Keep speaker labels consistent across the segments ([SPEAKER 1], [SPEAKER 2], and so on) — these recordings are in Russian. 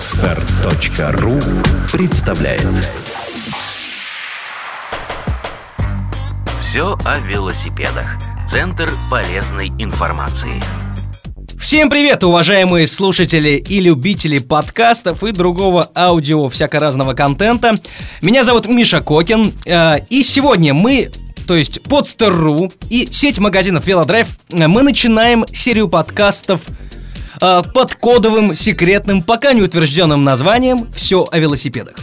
[SPEAKER 1] Отстар.ру представляет
[SPEAKER 2] Все о велосипедах. Центр полезной информации.
[SPEAKER 3] Всем привет, уважаемые слушатели и любители подкастов и другого аудио всяко разного контента. Меня зовут Миша Кокин, э, и сегодня мы то есть Podster.ru и сеть магазинов Велодрайв, э, мы начинаем серию подкастов э, под кодовым, секретным, пока не утвержденным названием «Все о велосипедах».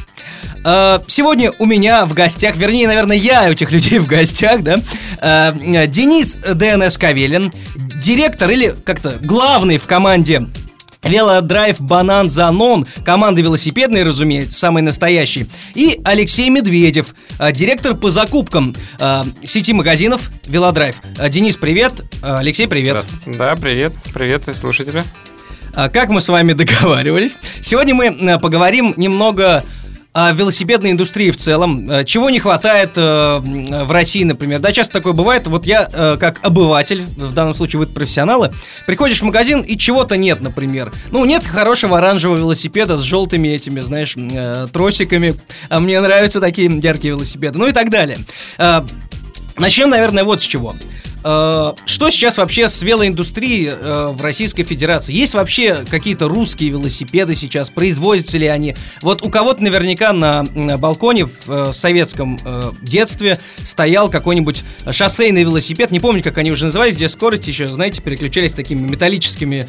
[SPEAKER 3] Э, сегодня у меня в гостях, вернее, наверное, я у этих людей в гостях, да, э, Денис ДНС Кавелин, директор или как-то главный в команде Велодрайв Банан Занон, команда велосипедная, разумеется, самый настоящий. И Алексей Медведев, э, директор по закупкам э, сети магазинов Велодрайв. Э, Денис, привет. Алексей, привет.
[SPEAKER 4] Да, привет. Привет, слушатели.
[SPEAKER 3] Как мы с вами договаривались, сегодня мы поговорим немного велосипедной индустрии в целом. Э, Чего не хватает э, в России, например. Да, часто такое бывает. Вот я, э, как обыватель, в данном случае вы профессионалы, приходишь в магазин и чего-то нет, например. Ну, нет хорошего оранжевого велосипеда с желтыми этими, знаешь, тросиками. А мне нравятся такие яркие велосипеды. Ну и так далее. Начнем, наверное, вот с чего. Э, Что сейчас вообще с велоиндустрией э, в Российской Федерации? Есть вообще какие-то русские велосипеды сейчас? Производятся ли они? Вот у кого-то наверняка на балконе в э, советском детстве стоял какой-нибудь шоссейный велосипед. Не помню, как они уже назывались, где скорость еще, знаете, переключались такими металлическими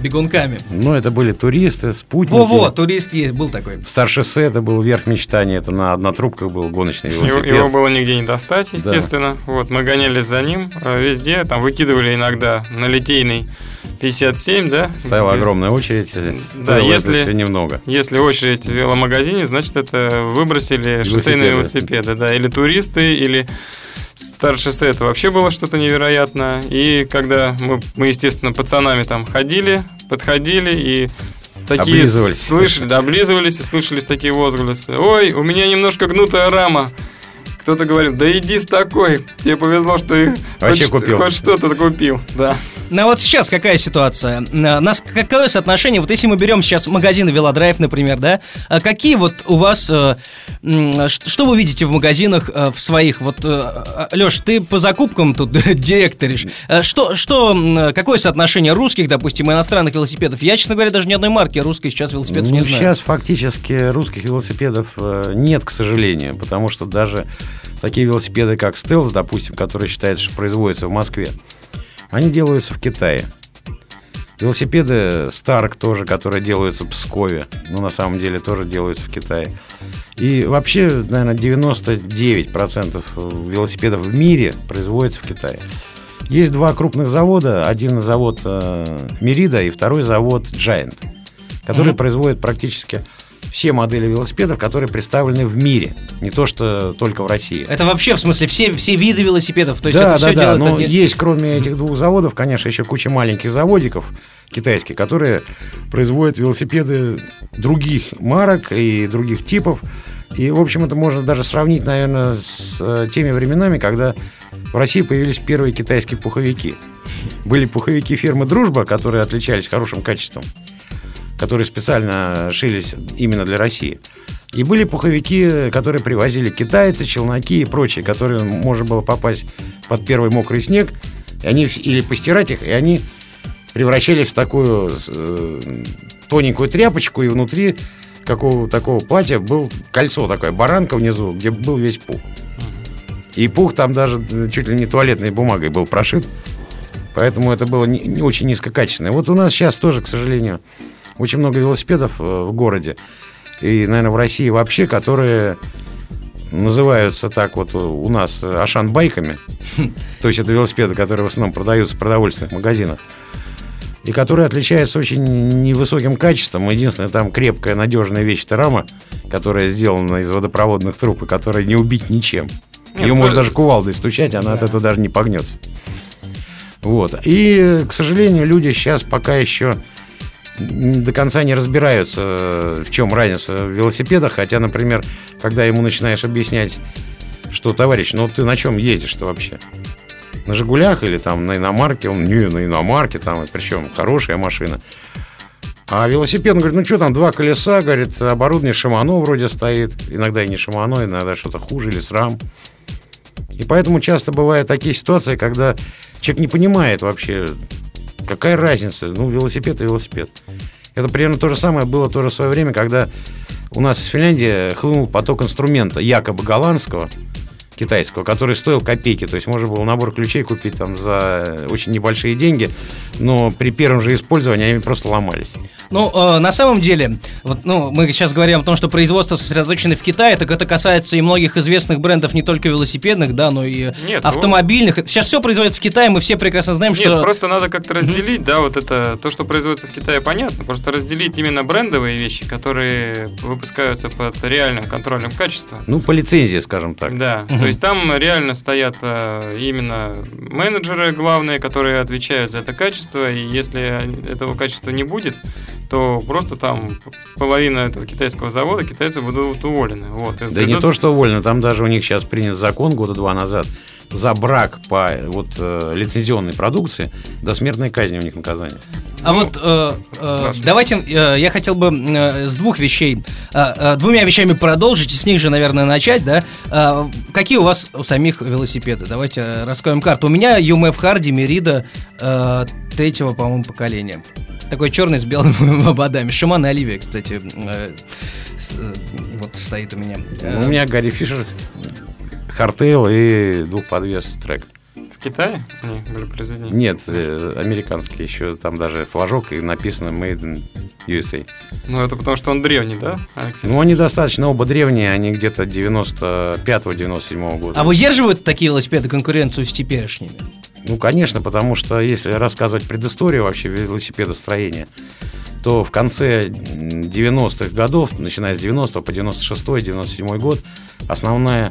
[SPEAKER 3] бегунками.
[SPEAKER 5] Ну, это были туристы, спутники.
[SPEAKER 3] Во-во, турист есть, был такой.
[SPEAKER 5] Старшессе это был верх мечтания, это на однотрубках был гоночный
[SPEAKER 4] Его,
[SPEAKER 5] велосипед.
[SPEAKER 4] его было нигде не достать, естественно. Вот, мы гонялись за ним э, везде, там выкидывали иногда на литейный 57, да?
[SPEAKER 5] Стояла
[SPEAKER 4] Где-
[SPEAKER 5] огромная очередь,
[SPEAKER 4] Да,
[SPEAKER 5] стоило
[SPEAKER 4] если-
[SPEAKER 5] все немного.
[SPEAKER 4] Если очередь в веломагазине, значит, это выбросили шоссейные велосипеды, да, или туристы, или старшессе, это вообще было что-то невероятное. И когда мы, мы, естественно, пацанами там ходили, подходили и такие
[SPEAKER 5] Облизывались.
[SPEAKER 4] слышали, да, облизывались и слышались такие возгласы. Ой, у меня немножко гнутая рама. Кто-то говорил, да иди с такой, тебе повезло, что ты
[SPEAKER 5] Вообще
[SPEAKER 4] хоть,
[SPEAKER 5] купил.
[SPEAKER 4] хоть что-то купил, да.
[SPEAKER 3] Ну а вот сейчас какая ситуация? На- Нас какое соотношение? Вот если мы берем сейчас магазины Велодрайв, например, да, а какие вот у вас, э, что вы видите в магазинах э, в своих? Вот, Леш, ты по закупкам тут директоришь. Э, Что, что, какое соотношение русских, допустим, и иностранных велосипедов? Я, честно говоря, даже ни одной марки русской сейчас велосипедов
[SPEAKER 5] Ну,
[SPEAKER 3] не знаю.
[SPEAKER 5] сейчас фактически русских велосипедов э, нет, к сожалению, потому что даже такие велосипеды, как Стелс, допустим, которые считается, что производятся в Москве, они делаются в Китае. Велосипеды Старк тоже, которые делаются в Пскове, ну, на самом деле, тоже делаются в Китае. И вообще, наверное, 99% велосипедов в мире производятся в Китае. Есть два крупных завода. Один завод э, Мерида и второй завод Giant, который
[SPEAKER 3] Мгм.
[SPEAKER 5] производит практически все модели велосипедов, которые представлены в мире. Не то, что только в России.
[SPEAKER 3] Это вообще, в смысле, все, все виды велосипедов? То есть
[SPEAKER 5] да,
[SPEAKER 3] это
[SPEAKER 5] да,
[SPEAKER 3] все
[SPEAKER 5] да.
[SPEAKER 3] делают
[SPEAKER 5] Но
[SPEAKER 3] одни-
[SPEAKER 5] есть, кроме этих двух заводов, конечно, еще куча маленьких заводиков китайских, которые производят велосипеды других марок и других типов. И, в общем, это можно даже сравнить, наверное, с э, теми временами, когда в России появились первые китайские пуховики. Были пуховики фирмы «Дружба», которые отличались хорошим качеством, которые специально шились именно для России. И были пуховики, которые привозили китайцы, челноки и прочие, которые можно было попасть под первый мокрый снег, и они, или постирать их, и они превращались в такую э, тоненькую тряпочку, и внутри какого такого платья был кольцо такое, баранка внизу, где был весь пух. И пух там даже э, чуть ли не туалетной бумагой был прошит. Поэтому это было не, не очень низкокачественное. Вот у нас сейчас тоже, к сожалению, очень много велосипедов э, в городе. И, наверное, в России вообще, которые называются так вот у нас э, ашан-байками. То есть это велосипеды, которые в основном продаются в продовольственных магазинах. И которые отличаются очень невысоким качеством. Единственное, там крепкая, надежная вещь это рама, которая сделана из водопроводных труб, и которая не убить ничем. Ее
[SPEAKER 4] Нет,
[SPEAKER 5] можно
[SPEAKER 4] то-
[SPEAKER 5] даже кувалдой стучать, она от этого даже не погнется. Вот. И, к сожалению, люди сейчас пока еще до конца не разбираются, э, в чем разница в велосипедах. Хотя, например, когда ему начинаешь объяснять, что, товарищ, ну ты на чем ездишь-то вообще? На «Жигулях» или там на иномарке? Он, не, на иномарке, там, причем хорошая машина. А велосипед, он говорит, ну что там, два колеса, говорит, оборудование Шимано вроде стоит. Иногда и не Шимано, иногда что-то хуже, или СРАМ. И поэтому часто бывают такие ситуации, когда человек не понимает вообще, какая разница, ну, велосипед и велосипед. Это примерно то же самое было тоже в свое время, когда у нас из Финляндии хлынул поток инструмента, якобы голландского, китайского, который стоил копейки. То есть можно было набор ключей купить там за очень небольшие деньги, но при первом же использовании они просто ломались.
[SPEAKER 3] Ну, э, на самом деле, вот, ну, мы сейчас говорим о том, что производство сосредоточено в Китае, так это касается и многих известных брендов, не только велосипедных, да, но и Нет, автомобильных. Ну... Сейчас все производится в Китае, мы все прекрасно знаем,
[SPEAKER 4] Нет,
[SPEAKER 3] что...
[SPEAKER 4] просто надо как-то разделить, да, вот это, то, что производится в Китае, понятно, просто разделить именно брендовые вещи, которые выпускаются под реальным контролем качества.
[SPEAKER 5] Ну, по лицензии, скажем так.
[SPEAKER 4] Да, угу. то есть там реально стоят э, именно менеджеры главные, которые отвечают за это качество, и если этого качества не будет, то просто там половина этого китайского завода китайцы будут уволены. Вот.
[SPEAKER 5] Да придут... не то, что уволены, там даже у них сейчас принят закон года два назад за брак по вот э, лицензионной продукции до смертной казни у них наказание.
[SPEAKER 3] А ну, вот э, э, давайте э, я хотел бы э, с двух вещей, э, э, двумя вещами продолжить, и с них же, наверное, начать, да. Э, какие у вас у самих велосипеды? Давайте э, раскроем карту. У меня UMF Hardy Merida э, третьего, по-моему, поколения. Такой черный с белыми ободами. Шиман и Оливия, кстати, э, с, э, вот стоит у меня.
[SPEAKER 5] У меня Гарри Фишер, Хартейл и двухподвес трек.
[SPEAKER 4] В Китае они были произведены?
[SPEAKER 5] Нет, э, американские еще. Там даже флажок и написано Made in USA.
[SPEAKER 4] Ну, это потому что он древний, да,
[SPEAKER 5] Алексей? Ну, они достаточно оба древние, они где-то 95-97 года.
[SPEAKER 3] А выдерживают такие велосипеды конкуренцию с теперешними?
[SPEAKER 5] Ну, конечно, потому что если рассказывать предысторию вообще велосипедостроения, то в конце 90-х годов, начиная с 90 по 96-97 год, основная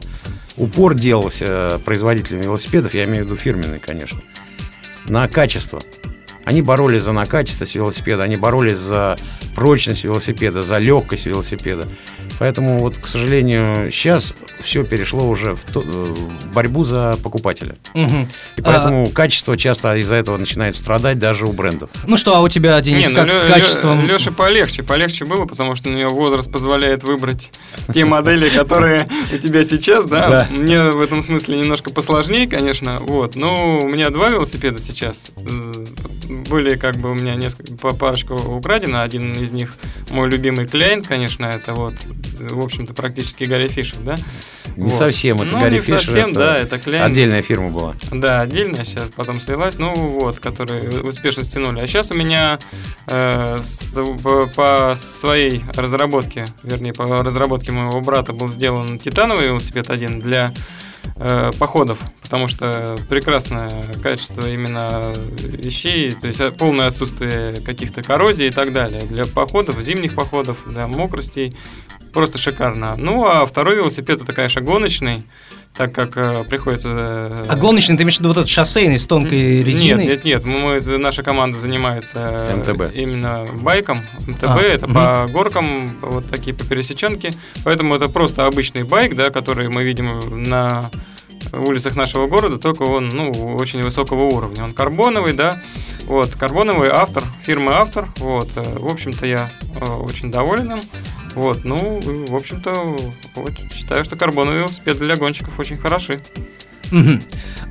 [SPEAKER 5] упор делался производителями велосипедов, я имею в виду фирменные, конечно, на качество. Они боролись за на качество велосипеда, они боролись за прочность велосипеда, за легкость велосипеда. Поэтому вот, к сожалению, сейчас все перешло уже в, то, э, в борьбу за покупателя. Угу. И поэтому а... качество часто из-за этого начинает страдать даже у брендов.
[SPEAKER 3] Ну что, а у тебя, Денис, Не, как ну, с качеством?
[SPEAKER 4] Леша полегче, полегче было, потому что у нее возраст позволяет выбрать те модели, которые у тебя сейчас, да. Мне в этом смысле немножко посложнее, конечно, вот. Но у меня два велосипеда сейчас. Были как бы у меня несколько, парочку украдено. Один из них мой любимый Кляйн, конечно, это вот в общем-то, практически Гарри Фишер, да?
[SPEAKER 5] Не вот. совсем, это ну, Гарри не Фишер. совсем,
[SPEAKER 4] это да, это Кляйн.
[SPEAKER 5] Отдельная фирма была.
[SPEAKER 4] Да, отдельная, сейчас потом слилась, ну вот, которые успешно стянули. А сейчас у меня э, с, по, по своей разработке, вернее, по разработке моего брата был сделан титановый велосипед один для э, походов, потому что прекрасное качество именно вещей, то есть полное отсутствие каких-то коррозий и так далее. Для походов, зимних походов, для мокростей просто шикарно. Ну, а второй велосипед это, конечно, гоночный, так как э, приходится...
[SPEAKER 3] Э, а гоночный, ты имеешь в виду вот этот шоссейный с тонкой резиной?
[SPEAKER 4] Нет, нет, нет, мы, наша команда занимается МТБ. именно байком. МТБ а, это угу. по горкам, вот такие по пересеченке, поэтому это просто обычный байк, да, который мы видим на улицах нашего города, только он ну, очень высокого уровня. Он карбоновый, да, вот, карбоновый автор, фирмы автор, вот, э, в общем-то я э, очень доволен им, вот, ну, в общем-то, вот, считаю, что карбоновые велосипеды для гонщиков очень хороши.
[SPEAKER 3] Угу.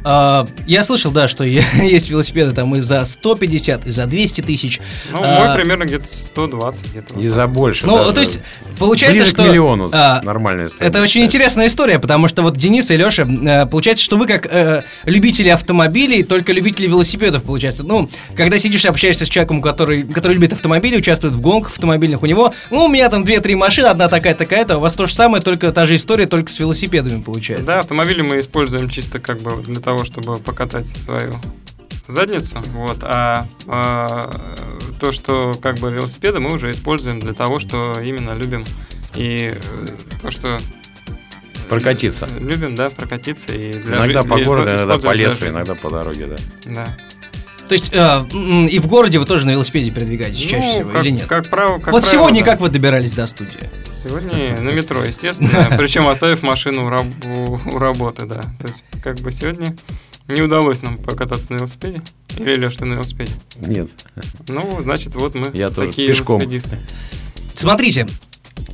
[SPEAKER 3] А, я слышал, да, что есть велосипеды там и за 150, и за 200 тысяч.
[SPEAKER 4] Ну, а, мой примерно где-то 120 где-то.
[SPEAKER 5] И за больше.
[SPEAKER 3] Ну, даже. то есть, получается,
[SPEAKER 5] Ближе
[SPEAKER 3] что...
[SPEAKER 5] к миллиону а, нормальная
[SPEAKER 3] история. Это очень интересная история, потому что вот Денис и Леша, э, получается, что вы как э, любители автомобилей, только любители велосипедов, получается. Ну, когда сидишь и общаешься с человеком, который, который любит автомобили, участвует в гонках автомобильных, у него, ну, у меня там 2-3 машины, одна такая, такая-то, у вас то же самое, только та же история, только с велосипедами получается.
[SPEAKER 4] Да, автомобили мы используем чисто чисто как бы для того, чтобы покатать свою задницу, вот, а, а то, что как бы велосипеды мы уже используем для того, что именно любим и э, то, что
[SPEAKER 5] прокатиться.
[SPEAKER 4] Любим, да, прокатиться и
[SPEAKER 5] для иногда жи- по городу, иногда по лесу, иногда по дороге, да.
[SPEAKER 4] Да.
[SPEAKER 3] То есть э, и в городе вы тоже на велосипеде передвигаетесь ну, чаще всего
[SPEAKER 4] как,
[SPEAKER 3] или нет?
[SPEAKER 4] Как право, как
[SPEAKER 3] вот
[SPEAKER 4] правило,
[SPEAKER 3] сегодня
[SPEAKER 4] да.
[SPEAKER 3] как вы добирались до студии?
[SPEAKER 4] Сегодня на метро, естественно. Причем оставив машину у, раб- у работы, да. То есть, как бы сегодня Не удалось нам покататься на велосипеде? Или Леш, ты на велосипеде?
[SPEAKER 5] Нет.
[SPEAKER 4] Ну, значит, вот мы
[SPEAKER 5] Я тоже
[SPEAKER 4] такие
[SPEAKER 5] пешком.
[SPEAKER 4] велосипедисты.
[SPEAKER 3] Смотрите,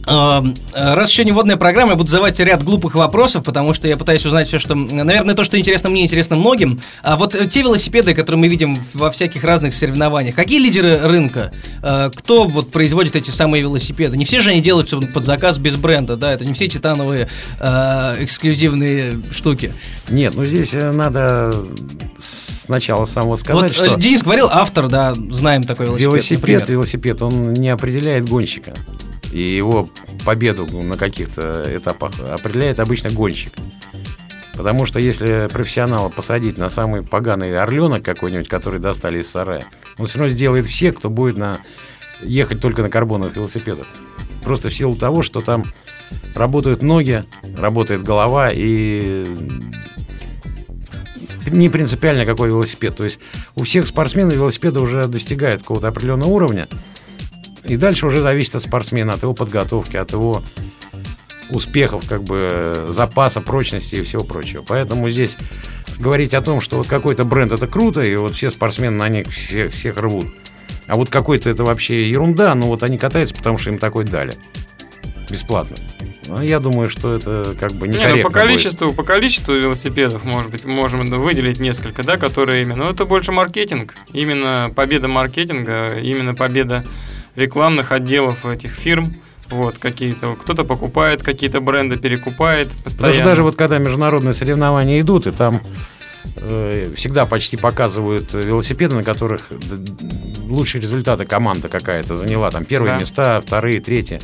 [SPEAKER 3] раз еще не водная программа, я буду задавать ряд глупых вопросов, потому что я пытаюсь узнать все, что... Наверное, то, что интересно мне, интересно многим. А вот э, те велосипеды, которые мы видим во всяких разных соревнованиях, какие лидеры рынка? Э, Кто вот производит эти самые велосипеды? Не все же они делаются под заказ без бренда, да? Это не все титановые э, эксклюзивные штуки.
[SPEAKER 5] Нет, ну здесь э, надо сначала самого сказать,
[SPEAKER 3] вот
[SPEAKER 5] что
[SPEAKER 3] Денис говорил, автор, да, знаем такой велосипед.
[SPEAKER 5] велосипед,
[SPEAKER 3] например.
[SPEAKER 5] велосипед, он не определяет гонщика. И его победу на каких-то этапах определяет обычно гонщик. Потому что если профессионала посадить на самый поганый орленок какой-нибудь, который достали из сарая, он все равно сделает все, кто будет на... ехать только на карбоновых велосипедах. Просто в силу того, что там работают ноги, работает голова и не принципиально какой велосипед. То есть у всех спортсменов велосипеды уже достигают какого-то определенного уровня. И дальше уже зависит от спортсмена, от его подготовки, от его успехов, как бы запаса, прочности и всего прочего. Поэтому здесь говорить о том, что вот какой-то бренд это круто, и вот все спортсмены на них все, всех рвут. А вот какой-то это вообще ерунда, но вот они катаются, потому что им такой дали. Бесплатно. Ну, я думаю, что это как бы
[SPEAKER 4] Не, ну по
[SPEAKER 5] будет.
[SPEAKER 4] количеству, по количеству велосипедов, может быть, можем выделить несколько, да, которые именно. Но это больше маркетинг. Именно победа маркетинга, именно победа рекламных отделов этих фирм. Вот, какие-то. Кто-то покупает какие-то бренды, перекупает постоянно.
[SPEAKER 5] Даже, даже вот когда международные соревнования идут, и там э, всегда почти показывают велосипеды, на которых лучшие результаты команда какая-то заняла, там первые
[SPEAKER 4] Да.
[SPEAKER 5] места, вторые, третьи,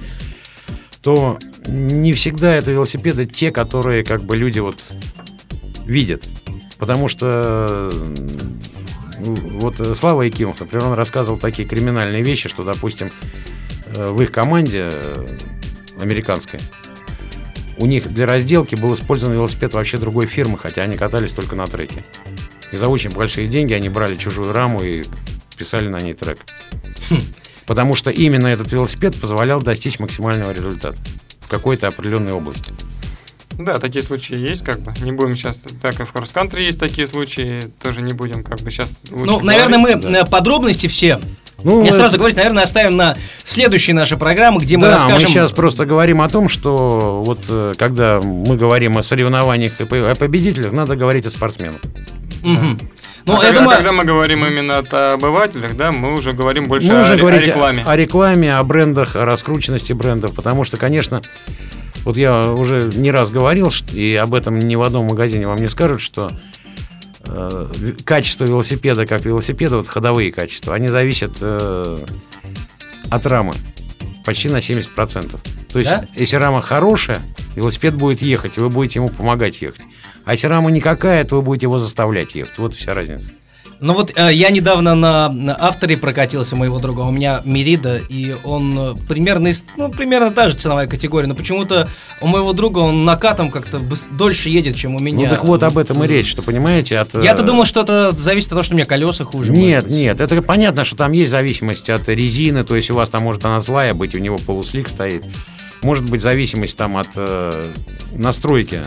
[SPEAKER 5] то не всегда это велосипеды те, которые как бы люди вот видят. Потому что вот э, Слава Якимов, например, он рассказывал такие криминальные вещи, что, допустим, э, в их команде э, американской у них для разделки был использован велосипед вообще другой фирмы, хотя они катались только на треке. И за очень большие деньги они брали чужую раму и писали на ней трек. Потому что именно этот велосипед позволял достичь максимального результата в какой-то определенной области.
[SPEAKER 4] Да, такие случаи есть, как бы. Не будем сейчас, так и в кросс-кантри есть такие случаи, тоже не будем, как бы сейчас.
[SPEAKER 3] Ну, наверное, мы э, подробности все
[SPEAKER 5] Ну,
[SPEAKER 3] Я
[SPEAKER 5] э,
[SPEAKER 3] сразу говорю, наверное, оставим на следующие наши программы, где мы
[SPEAKER 5] да,
[SPEAKER 3] расскажем...
[SPEAKER 5] мы сейчас просто говорим о том, что вот э, когда мы говорим о соревнованиях и о победителях, надо говорить о спортсменах.
[SPEAKER 3] Мгм. Ну,
[SPEAKER 4] а
[SPEAKER 3] я
[SPEAKER 4] когда,
[SPEAKER 3] думаю,
[SPEAKER 4] когда мы говорим именно от обывателях, да, мы уже говорим больше
[SPEAKER 5] Мы
[SPEAKER 4] о,
[SPEAKER 5] уже
[SPEAKER 4] о
[SPEAKER 5] говорить
[SPEAKER 4] рекламе.
[SPEAKER 5] о рекламе, о брендах, о раскрученности брендов, потому что, конечно, вот я уже не раз говорил, и об этом ни в одном магазине вам не скажут, что э, качество велосипеда как велосипеда, вот ходовые качества, они зависят э, от рамы почти на 70%. То есть,
[SPEAKER 3] Да?
[SPEAKER 5] если рама хорошая, велосипед будет ехать, и вы будете ему помогать ехать. А если рама никакая, то вы будете его заставлять ехать. Вот вся разница.
[SPEAKER 3] Ну вот э, я недавно на, на авторе прокатился моего друга, у меня Мерида, и он э, примерно, ну, примерно та же ценовая категория, но почему-то у моего друга он накатом как-то дольше едет, чем у меня.
[SPEAKER 5] Ну так вот об этом и речь, что понимаете, от...
[SPEAKER 3] Я-то
[SPEAKER 5] э,
[SPEAKER 3] думал, что это зависит от того, что у меня колеса хуже.
[SPEAKER 5] Нет, нет, это понятно, что там есть зависимость от резины, то есть у вас там может она злая быть, у него полуслик стоит. Может быть зависимость там от э, настройки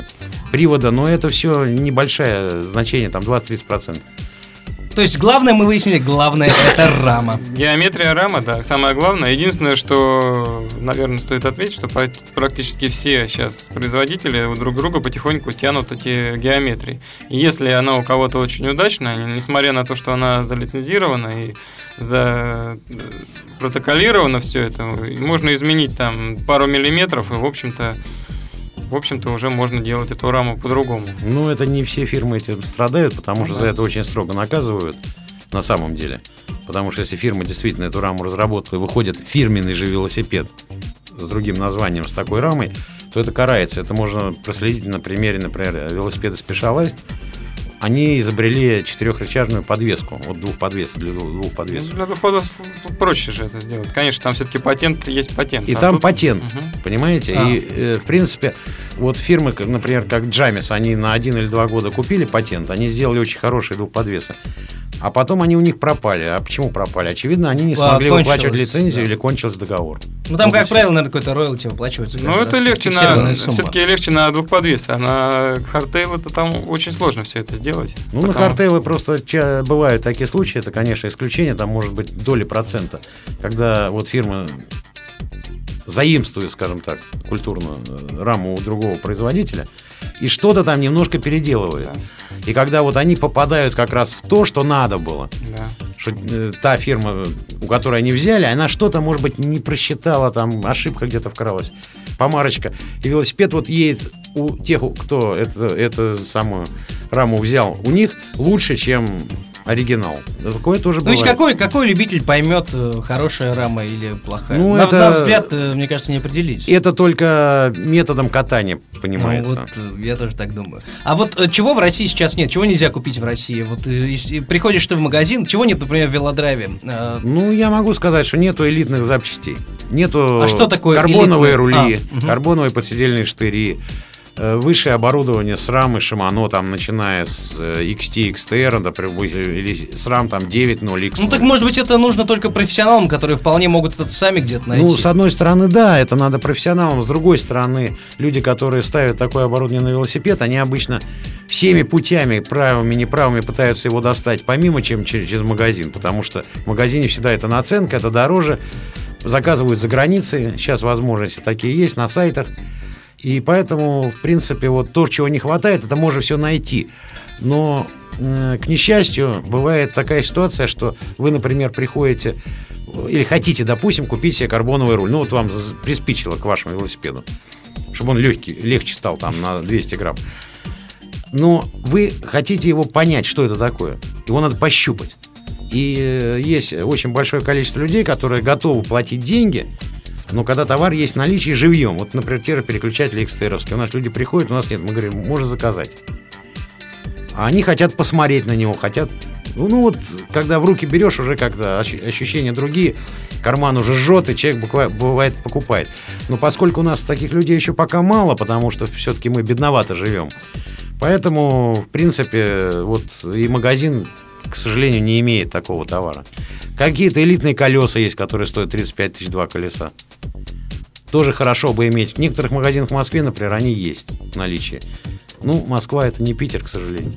[SPEAKER 5] привода, но это все небольшое значение, там 20-30%.
[SPEAKER 3] То есть главное мы выяснили, главное это рама.
[SPEAKER 4] Геометрия рама, да, самое главное. Единственное, что, наверное, стоит отметить, что практически все сейчас производители у друг друга потихоньку тянут эти геометрии. И если она у кого-то очень удачная, несмотря на то, что она залицензирована и за э, протоколировано все это, можно изменить там пару миллиметров, и, в общем-то, в общем-то, уже можно делать эту раму по-другому.
[SPEAKER 5] Ну, это не все фирмы этим страдают, потому что за это очень строго наказывают на самом деле. Потому что если фирма действительно эту раму разработала и выходит фирменный же велосипед с другим названием, с такой рамой, то это карается. Это можно проследить на примере, например, велосипеда Specialized. Они изобрели четырехрычажную подвеску, вот двух подвесок, для двух двух
[SPEAKER 4] Ну,
[SPEAKER 5] подвесок.
[SPEAKER 4] Для двухходов проще же это сделать. Конечно, там все-таки патент есть патент.
[SPEAKER 5] И
[SPEAKER 4] а
[SPEAKER 5] там
[SPEAKER 4] тут-
[SPEAKER 5] патент,
[SPEAKER 4] Мгм.
[SPEAKER 5] понимаете?
[SPEAKER 3] А.
[SPEAKER 5] И, э, в принципе, вот фирмы, как, например, как Джамис, они на один или два года купили патент, они сделали очень хорошие двухподвесы. А потом они у них пропали. А почему пропали? Очевидно, они не
[SPEAKER 3] А,
[SPEAKER 5] смогли
[SPEAKER 3] кончилось,
[SPEAKER 5] выплачивать лицензию
[SPEAKER 3] да.
[SPEAKER 5] или кончился договор.
[SPEAKER 3] Ну там,
[SPEAKER 5] и
[SPEAKER 3] как правило, наверное, какой-то роялти выплачивается.
[SPEAKER 4] Ну, это
[SPEAKER 3] раз,
[SPEAKER 4] легче на, все-таки легче на двух подвесах, а на хардтейл это там очень сложно все это сделать.
[SPEAKER 5] Ну, на
[SPEAKER 4] Потому-
[SPEAKER 5] хардтейлы просто ча- бывают такие случаи, это, конечно, исключение, там может быть доли процента, когда вот фирма заимствует, скажем так, культурную э, раму у другого производителя и что-то там немножко переделывает. И когда вот они попадают как раз в то, что надо было,
[SPEAKER 4] Да.
[SPEAKER 5] что э, та фирма, у которой они взяли, она что-то, может быть, не просчитала, там ошибка где-то вкралась, помарочка. И велосипед вот едет у тех, кто это, эту самую раму взял, у них лучше, чем оригинал. Такое тоже
[SPEAKER 3] Ну,
[SPEAKER 5] бывает.
[SPEAKER 3] какой, какой любитель поймет, э, хорошая рама или плохая?
[SPEAKER 5] Ну,
[SPEAKER 3] на,
[SPEAKER 5] это-
[SPEAKER 3] на взгляд, э, мне кажется, не определить.
[SPEAKER 5] Это только методом катания понимается.
[SPEAKER 3] Ну, вот, э, я тоже так думаю. А вот чего в России сейчас нет? Чего нельзя купить в России? Вот приходишь ты в магазин, чего нет, например, в велодрайве? Э,
[SPEAKER 5] Ну, я могу сказать, что нету элитных запчастей. Нету
[SPEAKER 3] А что такое
[SPEAKER 5] карбоновые
[SPEAKER 3] элитные?
[SPEAKER 5] рули,
[SPEAKER 3] А, мгм.
[SPEAKER 5] карбоновые подседельные штыри, высшее оборудование SRAM и Shimano, там, начиная с э, XT, XTR, например, или SRAM там 9.0, X0.
[SPEAKER 3] Ну так может быть это нужно только профессионалам, которые вполне могут это сами где-то найти.
[SPEAKER 5] Ну, с одной стороны, да, это надо профессионалам. С другой стороны, люди, которые ставят такое оборудование на велосипед, они обычно всеми путями, правыми, неправыми, пытаются его достать, помимо чем через, через магазин. Потому что в магазине всегда это наценка, это дороже. Заказывают за границей. Сейчас возможности такие есть на сайтах. И поэтому, в принципе, вот то, чего не хватает, это можно все найти. Но, э, к несчастью, бывает такая ситуация, что вы, например, приходите или хотите, допустим, купить себе карбоновый руль. Ну, вот вам приспичило к вашему велосипеду, чтобы он легкий, легче стал там на 200 грамм. Но вы хотите его понять, что это такое. Его надо пощупать. И э, есть очень большое количество людей, которые готовы платить деньги, но когда товар есть в наличии живьем. Вот, например, те же переключатели XTR. У нас люди приходят, у нас нет. Мы говорим, можно заказать. А они хотят посмотреть на него, хотят... Ну, ну вот, когда в руки берешь, уже ощу- ощущения другие, карман уже жжет, и человек буква- бывает покупает. Но поскольку у нас таких людей еще пока мало, потому что все-таки мы бедновато живем, поэтому, в принципе, вот и магазин, к сожалению, не имеет такого товара. Какие-то элитные колеса есть, которые стоят 35 тысяч два колеса. Тоже хорошо бы иметь. В некоторых магазинах в Москве, например, они есть в наличии. Ну, Москва это не Питер, к сожалению.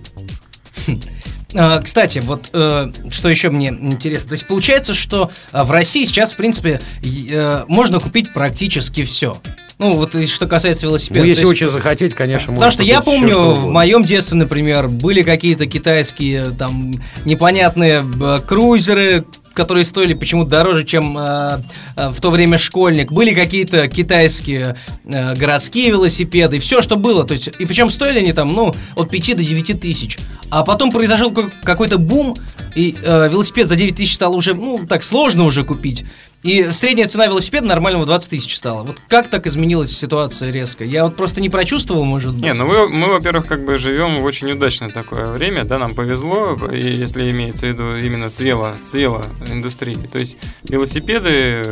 [SPEAKER 3] А, Кстати, вот э, что еще мне интересно. То есть получается, что а, в России сейчас, в принципе, э, можно купить практически все. Ну, вот и что касается велосипеда.
[SPEAKER 5] Ну, если
[SPEAKER 3] есть-
[SPEAKER 5] очень захотеть, конечно,
[SPEAKER 3] Потому что я помню,
[SPEAKER 5] что
[SPEAKER 3] в моем детстве, например, были какие-то китайские там непонятные э, крузеры, которые стоили почему-то дороже, чем э, э, в то время школьник. Были какие-то китайские э, городские велосипеды, все, что было. То есть, и причем стоили они там, ну, от 5 до 9 тысяч. А потом произошел ка- какой-то бум, и э, велосипед за 9 тысяч стало уже, ну, так сложно уже купить. И средняя цена велосипеда нормального 20 тысяч стала. Вот как так изменилась ситуация резко? Я вот просто не прочувствовал, может быть.
[SPEAKER 4] Не, ну мы, мы, во-первых, как бы живем в очень удачное такое время, да, нам повезло, если имеется в виду именно с вело, с велоиндустрией. То есть велосипеды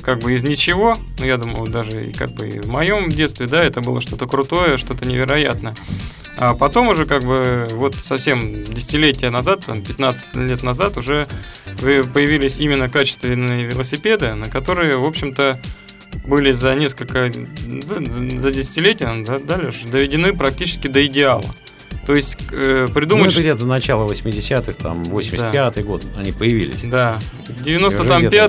[SPEAKER 4] как бы из ничего, ну я думаю, даже как бы и в моем детстве, да, это было что-то крутое, что-то невероятное. А потом уже как бы вот совсем десятилетия назад, там 15 лет назад уже появились именно качественные велосипеды, на которые, в общем-то, были за несколько, за, за десятилетия, да, далее доведены практически до идеала. То есть э,
[SPEAKER 5] Ну,
[SPEAKER 4] придумать...
[SPEAKER 5] это где-то начало 80-х, там, 85-й год они появились.
[SPEAKER 4] Да, к
[SPEAKER 5] И уже где-то-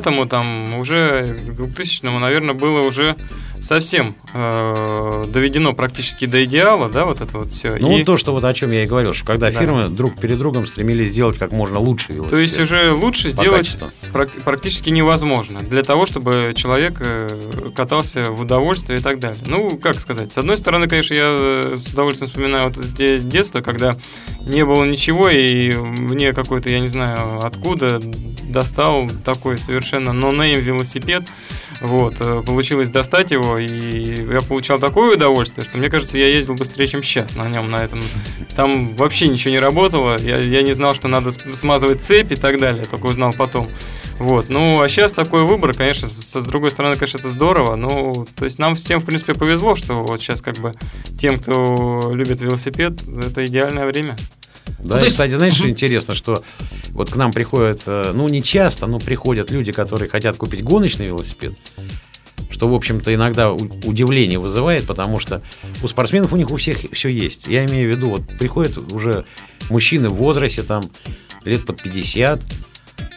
[SPEAKER 4] 95-му, там, уже к 2000-му, наверное, было уже совсем э, доведено практически до идеала, да, вот это вот все.
[SPEAKER 5] Ну, вот то, что вот о чем я и говорил, что когда
[SPEAKER 4] Да.
[SPEAKER 5] фирмы друг перед другом стремились сделать как можно лучше велосипед.
[SPEAKER 4] То есть уже лучше сделать
[SPEAKER 5] качеству.
[SPEAKER 4] практически невозможно для того, чтобы человек э, катался в удовольствие и так далее. Ну, как сказать, с одной стороны, конечно, я э, с удовольствием вспоминаю вот те детство, когда не было ничего, и мне какой-то, я не знаю, откуда достал такой совершенно нонейм велосипед, вот, э, получилось достать его, и я получал такое удовольствие, что мне кажется, я ездил быстрее, чем сейчас на нем, на этом. Там вообще ничего не работало, я, я не знал, что надо см- смазывать цепь и так далее, только узнал потом. Вот, ну, а сейчас такой выбор, конечно, с, с другой стороны, конечно, это здорово, ну, то есть нам всем, в принципе, повезло, что вот сейчас как бы тем, кто любит велосипед, это идеальное время.
[SPEAKER 5] Да,
[SPEAKER 3] Ну, то
[SPEAKER 5] и,
[SPEAKER 3] есть-
[SPEAKER 5] кстати, знаешь, что интересно, что вот к нам приходят, э, ну, не часто, но приходят люди, которые хотят купить гоночный велосипед, что, в общем-то, иногда удивление вызывает, потому что у спортсменов у них у всех все есть. Я имею в виду, вот приходят уже мужчины в возрасте, там, лет под 50,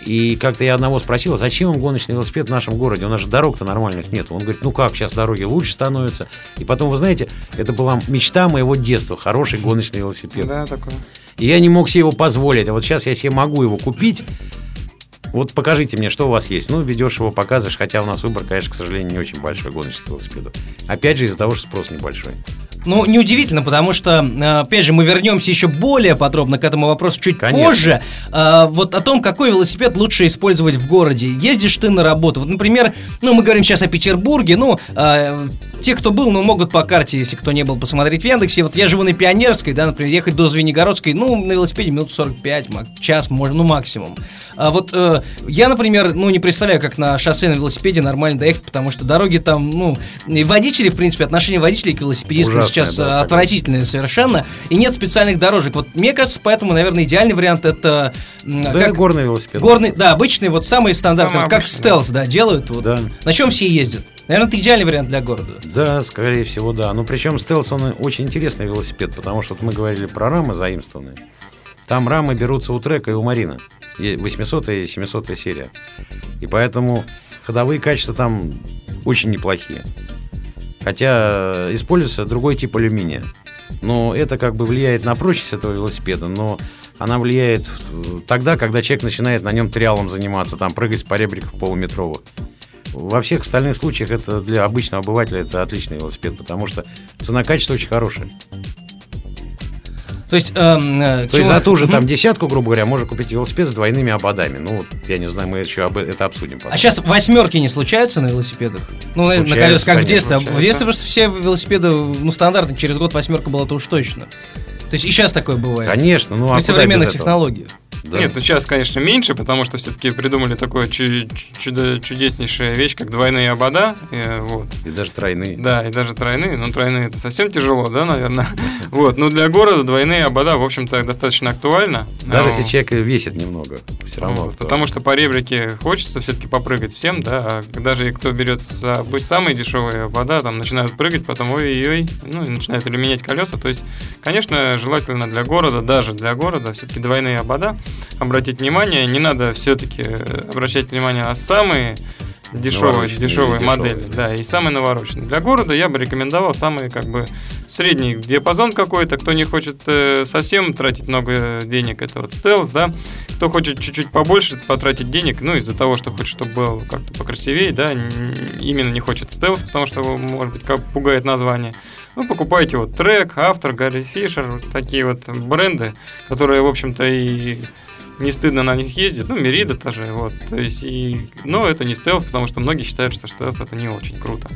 [SPEAKER 5] и как-то я одного спросил, а зачем им гоночный велосипед в нашем городе? У нас же дорог-то нормальных нет. Он говорит, ну как, сейчас дороги лучше становятся. И потом, вы знаете, это была мечта моего детства, хороший гоночный велосипед.
[SPEAKER 4] Да, такой.
[SPEAKER 5] И я не мог себе его позволить. А вот сейчас я себе могу его купить, вот покажите мне, что у вас есть. Ну, ведешь его, показываешь, хотя у нас выбор, конечно, к сожалению, не очень большой гоночных велосипедов. Опять же, из-за того, что спрос небольшой.
[SPEAKER 3] Ну, неудивительно, потому что, э, опять же, мы вернемся еще более подробно к этому вопросу чуть Конечно. позже. А, вот о том, какой велосипед лучше использовать в городе. Ездишь ты на работу. Вот, например, ну, мы говорим сейчас о Петербурге. Ну, а, те, кто был, ну, могут по карте, если кто не был, посмотреть в Яндексе. Вот я живу на Пионерской, да, например, ехать до Звенигородской, ну, на велосипеде минут 45, час, можно, ну, максимум. А вот э, я, например, ну, не представляю, как на шоссе на велосипеде нормально доехать, потому что дороги там, ну, и водители, в принципе, отношение водителей к велосипедистам сейчас да, отвратительное совершенно, и нет специальных дорожек. Вот мне кажется, поэтому, наверное, идеальный вариант это...
[SPEAKER 5] Да, как, горный велосипед.
[SPEAKER 3] Горный, да, обычный, вот самый стандартный, Самый как обычный, стелс, да, делают. Вот. Да. На чем все ездят? Наверное, это идеальный вариант для города.
[SPEAKER 5] Да, скорее всего, да. Но причем стелс, он очень интересный велосипед, потому что вот мы говорили про рамы заимствованные. Там рамы берутся у трека и у Марина. 800 и 700 серия. И поэтому ходовые качества там очень неплохие. Хотя используется другой тип алюминия. Но это как бы влияет на прочность этого велосипеда, но она влияет тогда, когда человек начинает на нем триалом заниматься, там прыгать с поребриков полуметровых. Во всех остальных случаях это для обычного обывателя это отличный велосипед, потому что цена-качество очень хорошая.
[SPEAKER 3] То есть, эм,
[SPEAKER 5] э, То есть за ту же там десятку, грубо говоря, можно купить велосипед с двойными ободами. Ну, вот, я не знаю, мы еще об, это обсудим.
[SPEAKER 3] Потом. А сейчас восьмерки не случаются на велосипедах? Ну, случаются, на колесах, как в детстве. Случаются. В детстве просто все велосипеды, ну, стандартно, через год восьмерка была, то уж точно. То есть и сейчас такое бывает.
[SPEAKER 5] Конечно, ну
[SPEAKER 3] а При современных технологиях.
[SPEAKER 4] Да. Нет, ну сейчас, конечно, меньше, потому что все-таки придумали такую чудо чудеснейшая вещь, как двойные обода. И, вот.
[SPEAKER 5] и даже тройные.
[SPEAKER 4] Да, и даже тройные. Ну, тройные это совсем тяжело, да, наверное. Вот. Но для города двойные обода, в общем-то, достаточно актуально.
[SPEAKER 5] Даже если человек весит немного, все равно.
[SPEAKER 4] Потому что по ребрике хочется все-таки попрыгать всем, да. А даже кто берет самые дешевые обода, там начинают прыгать, потом ой-ой-ой, ну, и начинают или менять колеса. То есть, конечно, желательно для города, даже для города, все-таки двойные обода обратить внимание. Не надо все-таки обращать внимание на самые дешевые, дешевые модели, да, и самые навороченные. Для города я бы рекомендовал самый как бы средний диапазон какой-то. Кто не хочет э, совсем тратить много денег, это вот стелс, да. Кто хочет чуть-чуть побольше потратить денег, ну из-за того, что хочет, чтобы было как-то покрасивее, да, именно не хочет стелс, потому что может быть как пугает название. Ну, покупайте вот трек, автор, Гарри Фишер, вот такие вот бренды, которые, в общем-то, и не стыдно на них ездить. Ну, Мерида тоже, вот. То есть, и, но это не стелс, потому что многие считают, что стелс это не очень круто.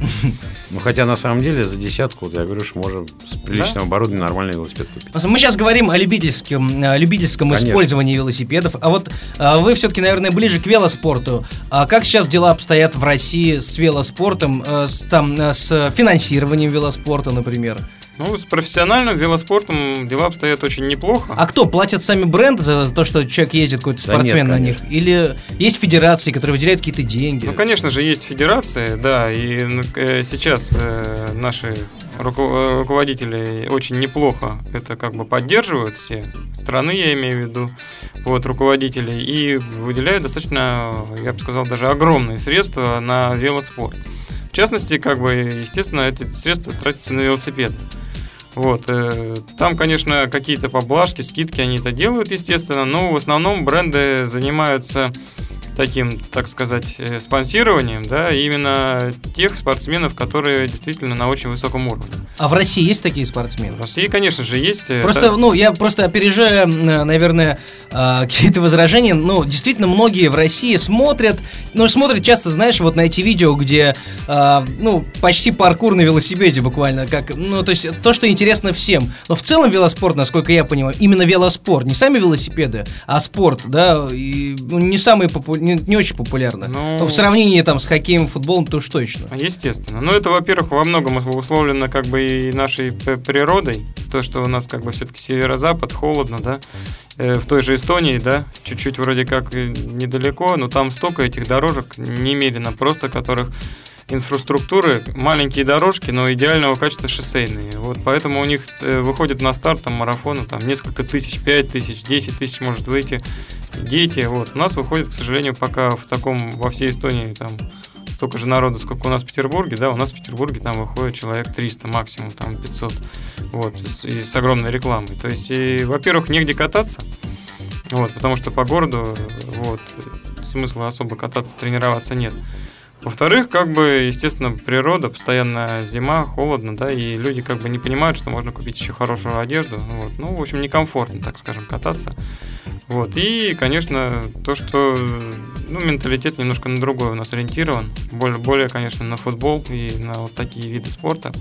[SPEAKER 5] Ну, хотя на самом деле за десятку, я говорю, что можно с приличным да? оборудованием нормальный велосипед купить.
[SPEAKER 3] Мы сейчас говорим о любительском, о любительском использовании велосипедов. А вот а вы все-таки, наверное, ближе к велоспорту. А как сейчас дела обстоят в России с велоспортом, э, с, там, э, с финансированием велоспорта, например?
[SPEAKER 4] Ну, с профессиональным велоспортом дела обстоят очень неплохо.
[SPEAKER 3] А кто? Платят сами бренды за, за то, что человек ездит, какой-то спортсмен да нет, на них? Или есть федерации, которые выделяют какие-то деньги?
[SPEAKER 4] Ну, конечно же, есть федерации, да. И ну, э, сейчас э, наши руко- руководители очень неплохо это как бы поддерживают все страны, я имею в виду, вот, руководители, и выделяют достаточно, я бы сказал, даже огромные средства на велоспорт. В частности, как бы, естественно, эти средства тратятся на велосипеды. Вот, э, там, конечно, какие-то поблажки, скидки они это делают, естественно, но в основном бренды занимаются таким, так сказать, э, спонсированием, да, именно тех спортсменов, которые действительно на очень высоком уровне.
[SPEAKER 3] А в России есть такие спортсмены?
[SPEAKER 4] В России, конечно же, есть.
[SPEAKER 3] Э, просто, это... ну, я просто опережаю, наверное, а, какие-то возражения. Ну, действительно, многие в России смотрят, ну, смотрят часто, знаешь, вот на эти видео, где, ну, почти паркур на велосипеде буквально, как, ну, то есть то, что интересно всем. Но в целом велоспорт, насколько я понимаю, именно велоспорт, не сами велосипеды, а спорт, да, и, ну, не самый популярный не, не очень популярно. Ну... Но в сравнении там с хоккеем, футболом, то уж точно.
[SPEAKER 4] Естественно. Ну, это, во-первых, во многом условлено как бы и нашей природой. То, что у нас как бы все-таки северо-запад, холодно, да. Э, в той же Эстонии, да, чуть-чуть вроде как недалеко, но там столько этих дорожек немерено, просто которых инфраструктуры, маленькие дорожки, но идеального качества шоссейные. Вот поэтому у них э, выходит на старт там марафона там несколько тысяч, пять тысяч, десять тысяч может выйти дети. Вот. У нас выходит, к сожалению, пока в таком, во всей Эстонии там столько же народу, сколько у нас в Петербурге, да, у нас в Петербурге там выходит человек 300, максимум там 500, вот, и с огромной рекламой. То есть, и, во-первых, негде кататься, вот, потому что по городу, вот, смысла особо кататься, тренироваться нет. Во-вторых, как бы, естественно, природа, постоянная зима, холодно, да, и люди как бы не понимают, что можно купить еще хорошую одежду. Вот. Ну, в общем, некомфортно, так скажем, кататься. Вот. И, конечно, то, что ну, менталитет немножко на другой у нас ориентирован. Более, более, конечно, на футбол и на вот такие виды спорта.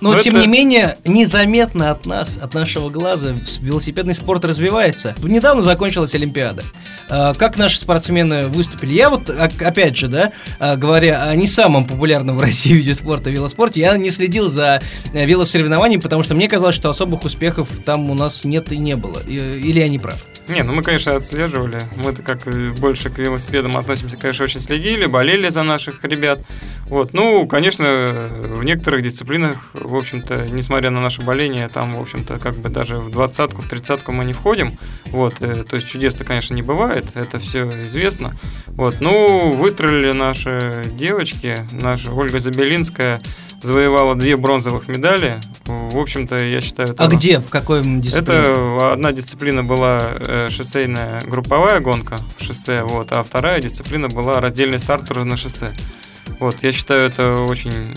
[SPEAKER 3] Но, Но тем это... не менее, незаметно от нас, от нашего глаза, велосипедный спорт развивается. Недавно закончилась Олимпиада. А, как наши спортсмены выступили? Я вот, опять же, да, а, говоря о не самом популярном в России виде спорта велоспорте, я не следил за э, велосоревнованиями, потому что мне казалось, что особых успехов там у нас нет и не было. Или я не прав?
[SPEAKER 4] Не, ну мы, конечно, отслеживали. Мы-то как больше к велосипедам относимся, конечно, очень следили, болели за наших ребят. Вот. Ну, конечно, в некоторых дисциплинах, в общем-то, несмотря на наше боление, там, в общем-то, как бы даже в двадцатку, в тридцатку мы не входим. Вот. Э, то есть чудес-то, конечно, не бывает, это все известно. Вот. Ну, выстрелили наши девочки, наша Ольга Забелинская, завоевала две бронзовых медали. В общем-то, я считаю... Это,
[SPEAKER 3] а где? В какой дисциплине?
[SPEAKER 4] Это одна дисциплина была э, шоссейная групповая гонка в шоссе, вот, а вторая дисциплина была раздельный стартер на шоссе. Вот, я считаю, это очень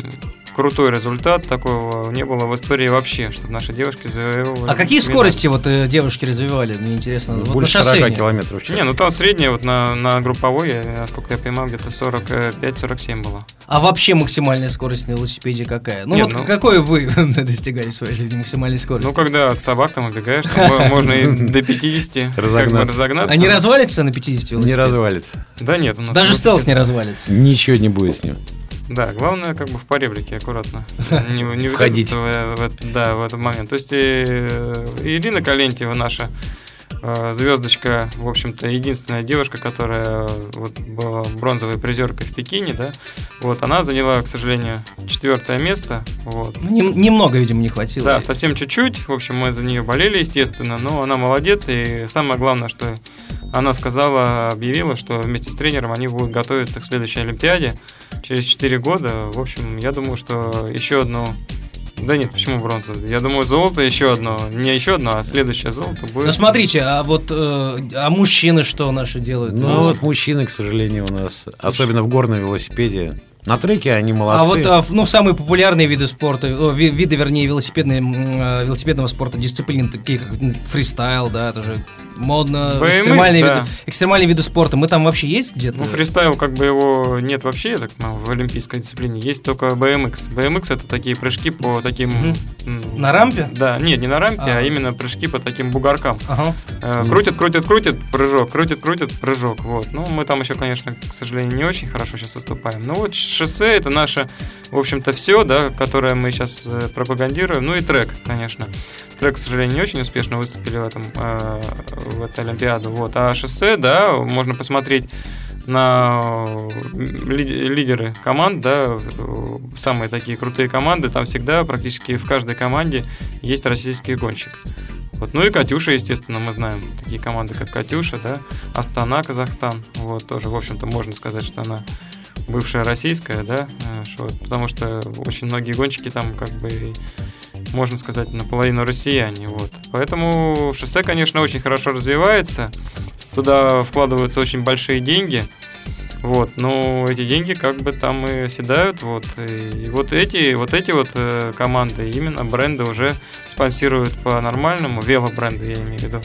[SPEAKER 4] крутой результат, такого не было в истории вообще, чтобы наши девушки завоевывали.
[SPEAKER 3] А какие медаль. скорости вот э, девушки развивали, мне интересно?
[SPEAKER 5] Ну, вот больше 40 километров в
[SPEAKER 4] час. Не, ну там средняя вот на, на групповой, насколько я понимаю, где-то 45-47 было.
[SPEAKER 3] А вообще максимальная скорость на велосипеде какая? Ну Нет, вот ну, какой вы достигали в своей жизни максимальной скорости?
[SPEAKER 4] Ну когда от собак там убегаешь, там можно и до 50 разогнаться.
[SPEAKER 3] А не развалится на 50 велосипедах?
[SPEAKER 5] Не развалится.
[SPEAKER 4] Да нет.
[SPEAKER 3] Даже стелс не развалится?
[SPEAKER 5] Ничего не будет с ним.
[SPEAKER 4] Да, главное как бы в поребрике аккуратно.
[SPEAKER 5] Не, не Входить. В,
[SPEAKER 4] в, да, в этот момент. То есть и, э, Ирина Калентьева наша э, звездочка, в общем-то, единственная девушка, которая вот, была бронзовой призеркой в Пекине, да, вот, она заняла, к сожалению, четвертое место, вот.
[SPEAKER 3] Ну, немного, видимо, не хватило.
[SPEAKER 4] Да, совсем чуть-чуть, в общем, мы за нее болели, естественно, но она молодец, и самое главное, что она сказала, объявила, что вместе с тренером они будут готовиться к следующей Олимпиаде через 4 года. В общем, я думаю, что еще одну да нет, почему бронза? Я думаю, золото еще одно. Не еще одно, а следующее золото будет.
[SPEAKER 3] Ну смотрите, а вот э, а мужчины что наши делают?
[SPEAKER 5] Ну вот мужчины, к сожалению, у нас, особенно в горном велосипеде, на треке они молодцы.
[SPEAKER 3] А вот а, ну, самые популярные виды спорта, виды, вернее, велосипедные, э, велосипедного спорта, дисциплины, такие как фристайл, да, это же модно, BMX, экстремальные, да. виды, экстремальные виды спорта. Мы там вообще есть где-то?
[SPEAKER 4] Ну, фристайл, как бы его нет вообще, я так понимаю, в олимпийской дисциплине. Есть только BMX. BMX это такие прыжки по таким...
[SPEAKER 3] Угу. На рампе?
[SPEAKER 4] Да, нет, не на рампе, а, а именно прыжки по таким бугоркам. Ага. Э, крутят, крутят, крутят, прыжок, крутят, крутят, прыжок. Вот. Ну, мы там еще, конечно, к сожалению, не очень хорошо сейчас выступаем. Ну, вот шоссе это наше, в общем-то, все, да, которое мы сейчас э, пропагандируем. Ну и трек, конечно. Трек, к сожалению, не очень успешно выступили в этом э, в этой Олимпиаду. Вот. А шоссе, да, можно посмотреть на лидеры команд, да, самые такие крутые команды, там всегда практически в каждой команде есть российский гонщик. Вот. Ну и Катюша, естественно, мы знаем такие команды, как Катюша, да, Астана, Казахстан. Вот тоже, в общем-то, можно сказать, что она бывшая российская, да, э, потому что очень многие гонщики там как бы можно сказать, наполовину россияне. Вот. Поэтому шоссе, конечно, очень хорошо развивается. Туда вкладываются очень большие деньги. Вот, но эти деньги как бы там и оседают. Вот. И вот эти, вот эти вот э, команды, именно бренды уже спонсируют по нормальному, велобренды я имею в виду.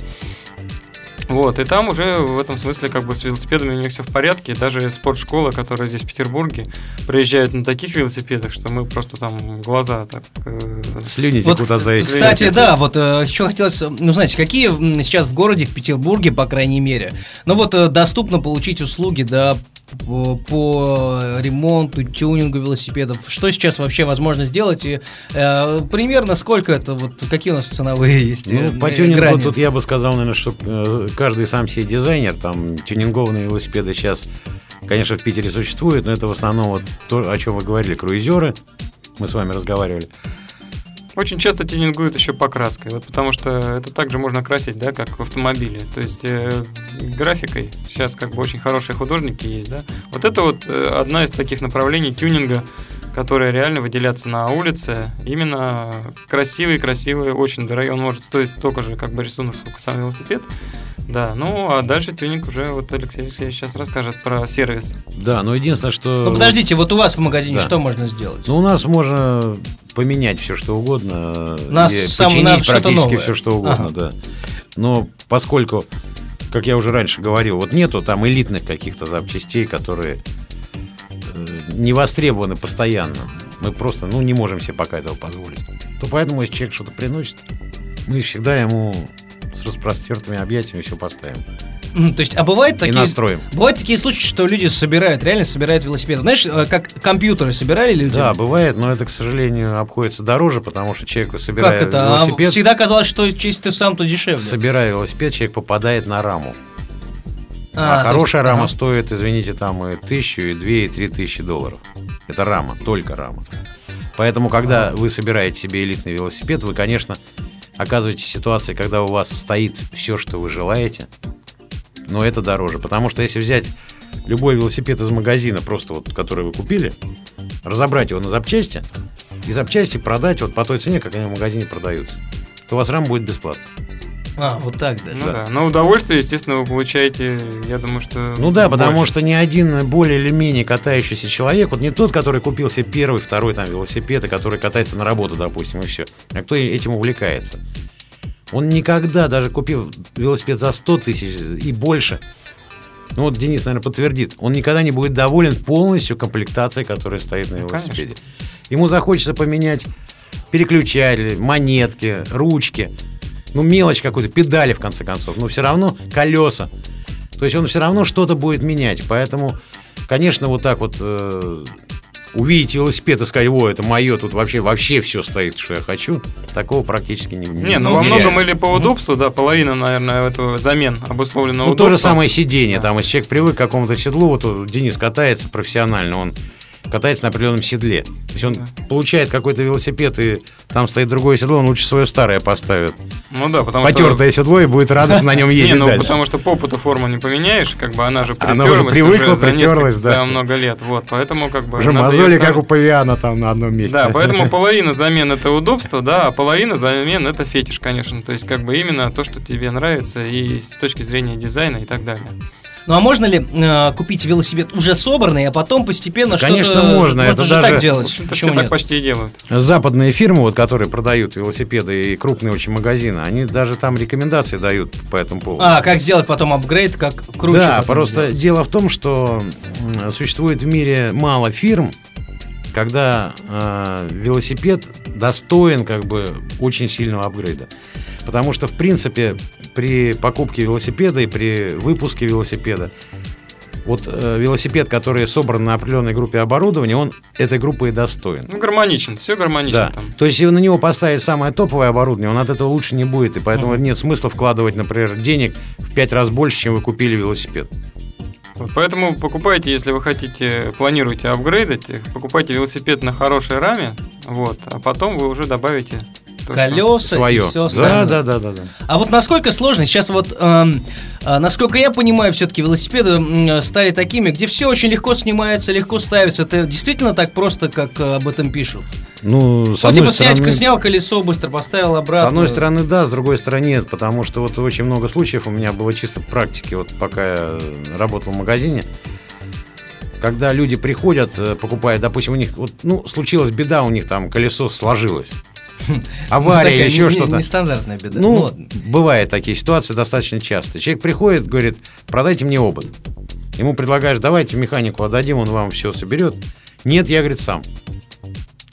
[SPEAKER 4] Вот, и там уже в этом смысле как бы с велосипедами у них все в порядке. Даже спортшкола, которая здесь в Петербурге, приезжают на таких велосипедах, что мы просто там глаза так... Э,
[SPEAKER 5] Слюни вот, от
[SPEAKER 3] заячьих. Кстати, да, вот э, еще хотелось, ну, знаете, какие сейчас в городе, в Петербурге, по крайней мере, ну вот э, доступно получить услуги, да, по, ремонту, тюнингу велосипедов. Что сейчас вообще возможно сделать? И э, примерно сколько это, вот какие у нас ценовые есть?
[SPEAKER 5] Ну, э, по тюнингу грани? тут я бы сказал, наверное, что э, каждый сам себе дизайнер, там тюнингованные велосипеды сейчас конечно, в Питере существует, но это в основном вот то, о чем вы говорили, круизеры. Мы с вами разговаривали.
[SPEAKER 4] Очень часто тюнингуют еще покраской, вот потому что это также можно красить, да, как в автомобиле. То есть э, графикой. Сейчас как бы очень хорошие художники есть, да. Вот это вот э, одна из таких направлений тюнинга, которая реально выделяться на улице. Именно красивый-красивый, очень дорогой. Он может стоить столько же, как бы рисунок, сколько сам велосипед. Да, ну а дальше тюнинг уже вот Алексей Алексеевич сейчас расскажет про сервис.
[SPEAKER 5] Да, но единственное, что...
[SPEAKER 3] Ну подождите, вот у вас в магазине
[SPEAKER 5] Да.
[SPEAKER 3] что можно сделать?
[SPEAKER 5] Ну, у нас можно поменять все, что угодно.
[SPEAKER 3] На
[SPEAKER 5] и
[SPEAKER 3] сам-
[SPEAKER 5] починить
[SPEAKER 3] на что-то
[SPEAKER 5] практически
[SPEAKER 3] новое.
[SPEAKER 5] все, что угодно,
[SPEAKER 3] Ага.
[SPEAKER 5] да. Но поскольку, как я уже раньше говорил, вот нету там элитных каких-то запчастей, которые не востребованы постоянно. Мы просто, ну, не можем себе пока этого позволить. То поэтому, если человек что-то приносит, мы всегда ему с распростертыми объятиями все поставим.
[SPEAKER 3] То есть, а бывает
[SPEAKER 5] И
[SPEAKER 3] такие...
[SPEAKER 5] настроим.
[SPEAKER 3] Бывают такие случаи, что люди собирают, реально собирают велосипеды. Знаешь, э, как компьютеры собирали люди?
[SPEAKER 5] Да, бывает, но это, к сожалению, обходится дороже, потому что человек, собирая
[SPEAKER 3] Как это? А
[SPEAKER 5] велосипед,
[SPEAKER 3] всегда казалось, что если ты сам, то дешевле.
[SPEAKER 5] собирая велосипед, человек попадает на раму.
[SPEAKER 3] А,
[SPEAKER 5] А, хорошая
[SPEAKER 3] есть-
[SPEAKER 5] рама
[SPEAKER 3] ага.
[SPEAKER 5] стоит, извините, там и тысячу, и две, и три тысячи долларов. Это рама, только рама. Поэтому, когда вы собираете себе элитный велосипед, вы, конечно, оказываетесь в ситуации, когда у вас стоит все, что вы желаете, но это дороже. Потому что если взять любой велосипед из магазина, просто вот, который вы купили, разобрать его на запчасти, и запчасти продать вот по той цене, как они в магазине продаются, то у вас рама будет бесплатно.
[SPEAKER 3] А, вот так даже.
[SPEAKER 4] Ну
[SPEAKER 5] Да.
[SPEAKER 4] да. Но удовольствие, естественно, вы получаете, я думаю, что.
[SPEAKER 5] Ну да, потому
[SPEAKER 4] больше.
[SPEAKER 5] что ни один более или менее катающийся человек, вот не тот, который купил себе первый, второй там велосипед, и который катается на работу, допустим, и все, а кто этим увлекается. Он никогда, даже купив велосипед за 100 тысяч и больше, ну вот Денис, наверное, подтвердит, он никогда не будет доволен полностью комплектацией, которая стоит на
[SPEAKER 4] Ну,
[SPEAKER 5] велосипеде. Ему захочется поменять переключатели, монетки, ручки, ну мелочь какую-то, педали в конце концов, но все равно колеса. То есть он все равно что-то будет менять. Поэтому, конечно, вот так вот э, увидеть велосипед и сказать, о, это мое, тут вообще, вообще все стоит, что я хочу, такого практически не
[SPEAKER 4] Не, ну, во многом или по удобству, да, половина, наверное, этого замен обусловлена
[SPEAKER 5] Ну, то же
[SPEAKER 4] удобством.
[SPEAKER 5] самое сиденье.
[SPEAKER 4] Да.
[SPEAKER 5] Там, если человек привык к какому-то седлу, вот э, Денис катается профессионально, он катается на определенном седле. То есть он
[SPEAKER 4] Да.
[SPEAKER 5] получает какой-то велосипед, и там стоит другое седло, он лучше свое старое поставит.
[SPEAKER 4] Ну да, потому
[SPEAKER 5] Потертое седло, и будет радостно на нем
[SPEAKER 4] что... Не,
[SPEAKER 5] ездить
[SPEAKER 4] ну
[SPEAKER 5] дальше.
[SPEAKER 4] потому что по опыту форму не поменяешь, как бы она же
[SPEAKER 5] Она
[SPEAKER 4] притерлась
[SPEAKER 5] уже привыкла,
[SPEAKER 4] за несколько-
[SPEAKER 5] притерлась, да.
[SPEAKER 4] за много лет, вот, поэтому как бы...
[SPEAKER 5] Уже мозоли, как у павиана там на одном месте.
[SPEAKER 4] Да, поэтому половина замен это удобство, да, а половина замен это фетиш, конечно. То есть, как бы именно то, что тебе нравится, и с точки зрения дизайна и так далее.
[SPEAKER 3] Ну а можно ли э, купить велосипед уже собранный, а потом постепенно что-то...
[SPEAKER 5] Конечно, можно, это
[SPEAKER 3] же
[SPEAKER 5] даже-
[SPEAKER 3] так делать. Почему
[SPEAKER 4] все так
[SPEAKER 3] нет?
[SPEAKER 4] почти и делают.
[SPEAKER 5] Западные фирмы, вот, которые продают велосипеды и крупные очень магазины, они даже там рекомендации дают по этому поводу.
[SPEAKER 3] А, как сделать потом апгрейд, как круче
[SPEAKER 5] да, просто
[SPEAKER 3] сделать.
[SPEAKER 5] дело в том, что существует в мире мало фирм, когда э, велосипед достоин как бы очень сильного апгрейда. Потому что, в принципе, при покупке велосипеда и при выпуске велосипеда, вот э, велосипед, который собран на определенной группе оборудования, он этой группы и достоин.
[SPEAKER 4] Ну, гармоничен, все гармонично
[SPEAKER 5] Да.
[SPEAKER 4] там.
[SPEAKER 5] То есть, если на него поставить самое топовое оборудование, он от этого лучше не будет. И поэтому нет смысла вкладывать, например, денег в пять раз больше, чем вы купили велосипед.
[SPEAKER 4] Вот, поэтому покупайте, если вы хотите, планируете апгрейдить, покупайте велосипед на хорошей раме, вот, а потом вы уже добавите то,
[SPEAKER 3] Колеса
[SPEAKER 5] Свое.
[SPEAKER 3] и все остальное.
[SPEAKER 5] да, да, да, да.
[SPEAKER 3] А вот насколько сложно, сейчас вот, эм, э, насколько я понимаю, все-таки велосипеды м, стали такими, где все очень легко снимается, легко ставится. Это действительно так просто, как э, об этом пишут?
[SPEAKER 5] Ну, с одной
[SPEAKER 3] типа, снять,
[SPEAKER 5] стороны,
[SPEAKER 3] снял колесо, быстро поставил
[SPEAKER 5] с
[SPEAKER 3] обратно.
[SPEAKER 5] одной стороны, да, с другой стороны, нет, потому что вот очень много случаев у меня было чисто практики, вот пока я работал в магазине, когда люди приходят, э, покупают, допустим, у них, вот, ну, случилась беда, у них там колесо сложилось. Авария или еще что-то.
[SPEAKER 3] Нестандартная беда.
[SPEAKER 5] Ну, бывают такие ситуации достаточно часто. Человек приходит, говорит, продайте мне опыт. Ему предлагаешь, давайте механику отдадим, он вам все соберет. Нет, я, говорит, сам.